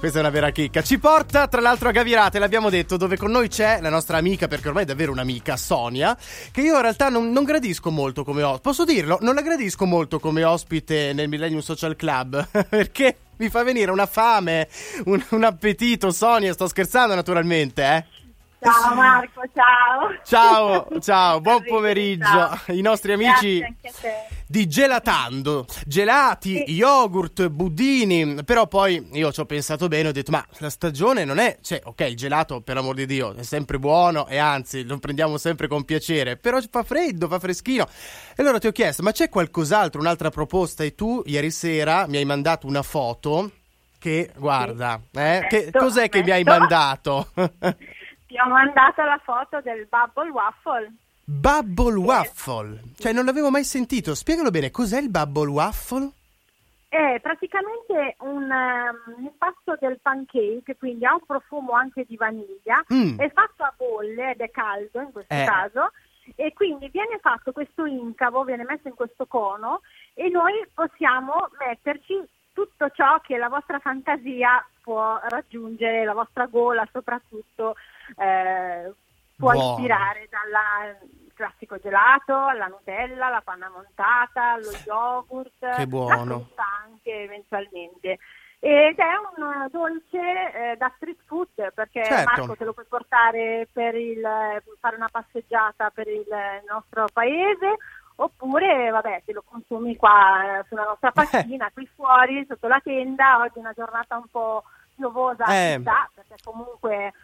Questa è una vera chicca. Ci porta tra l'altro a Gavirate, l'abbiamo detto, dove con noi c'è la nostra amica, perché ormai è davvero un'amica, Sonia, che io in realtà non, non gradisco molto come ospite. Posso dirlo? Non la gradisco molto come ospite nel Millennium Social Club, perché mi fa venire una fame, un, un appetito. Sonia, sto scherzando naturalmente, eh? Ciao Marco, ciao. Ciao, ciao, buon pomeriggio. Ciao. I nostri amici Di Gelatando, gelati, Sì. yogurt, budini, però poi io ci ho pensato bene, ho detto ma la stagione non è, cioè ok il gelato per l'amor di Dio è sempre buono e anzi lo prendiamo sempre con piacere, però fa freddo, fa freschino. E allora ti ho chiesto ma c'è qualcos'altro, un'altra proposta e tu ieri sera mi hai mandato una foto che guarda, eh, che, cos'è che mi hai mandato? Ti ho mandato la foto del Bubble Waffle. Bubble Waffle, cioè non l'avevo mai sentito, spiegalo bene, cos'è il Bubble Waffle? È praticamente un ehm, impasto del pancake, quindi ha un profumo anche di vaniglia. Mm. È fatto a bolle ed è caldo in questo Eh. caso. E quindi viene fatto questo incavo, viene messo in questo cono e noi possiamo metterci tutto ciò che la vostra fantasia può raggiungere, la vostra gola soprattutto eh, può Buono. ispirare dal classico gelato alla Nutella, alla panna montata, allo yogurt, Che buono. la anche eventualmente. Ed è un eh, dolce eh, da street food perché Certo. Marco te lo puoi portare per il, eh, fare una passeggiata per il eh, nostro paese oppure vabbè te lo consumi qua sulla nostra panchina qui fuori sotto la tenda oggi è una giornata un po' piovosa Eh. ci sta, perché comunque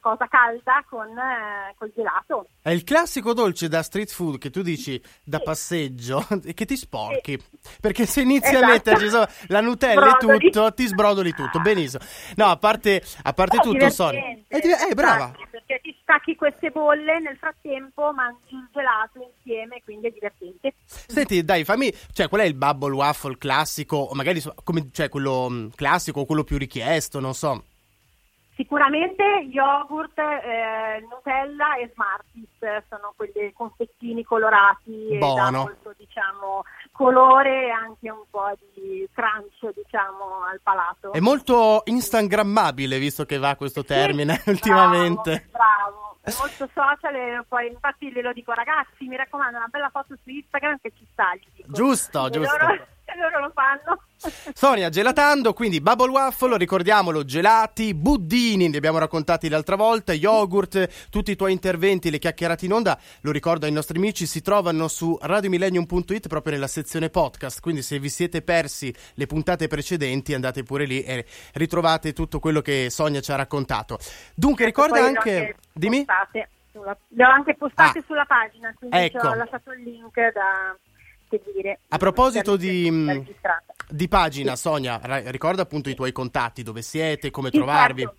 cosa calda con eh, col gelato È il classico dolce da street food che tu dici da Sì. passeggio e che ti sporchi. Perché se inizi a Esatto. metterci so, la Nutella e tutto, ti sbrodoli tutto. Benissimo. No, a parte, a parte Però tutto, Sonia. Eh, div- eh, brava. infatti, perché ti stacchi queste bolle nel frattempo mangi il gelato insieme quindi è divertente Senti, dai, fammi. Cioè, qual è il bubble waffle classico? O magari come, cioè, quello mh, classico o quello più richiesto, non so. Sicuramente yogurt, eh, Nutella e Smarties sono quei confettini colorati e Buono. dà molto diciamo colore e anche un po' di crunch diciamo al palato. È molto instagrammabile, visto che va questo termine Sì, ultimamente. Bravo, bravo. È molto social e poi infatti glielo dico ragazzi mi raccomando una bella foto su Instagram che ci sta. Giusto, E giusto. Loro, e loro lo fanno. Sonia, gelatando, quindi Bubble Waffle, ricordiamolo, gelati, buddini, li abbiamo raccontati l'altra volta, yogurt, tutti i tuoi interventi, le chiacchierate in onda, lo ricordo ai nostri amici, si trovano su radiomillennium.it proprio nella sezione podcast, quindi se vi siete persi le puntate precedenti andate pure lì e ritrovate tutto quello che Sonia ci ha raccontato. Dunque ricorda Poi le ho anche... Dimmi? postate sulla- le ho anche postate Ah. sulla pagina, quindi Ecco. ho lasciato il link da seguire. A proposito di, registrata. di pagina, Sonia, ra- ricorda appunto i tuoi contatti, dove siete, come Sì, trovarvi. certo.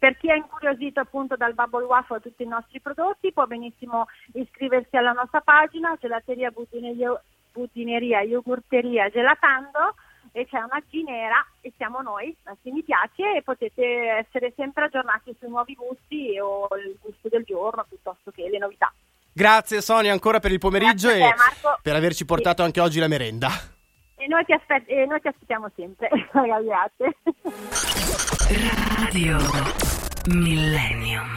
Per chi è incuriosito appunto dal Bubble Waffle a tutti i nostri prodotti può benissimo iscriversi alla nostra pagina Gelateria Budineria, Budineria Yogurteria Gelatando e c'è una G nera e siamo noi, se mi piace e potete essere sempre aggiornati sui nuovi gusti o il gusto del giorno piuttosto che le novità. Grazie Sonia ancora per il pomeriggio Grazie e te, Marco. per averci portato anche oggi la merenda. E noi ti, aspe- e noi ti aspettiamo sempre, ragazzi. Radio Millennium.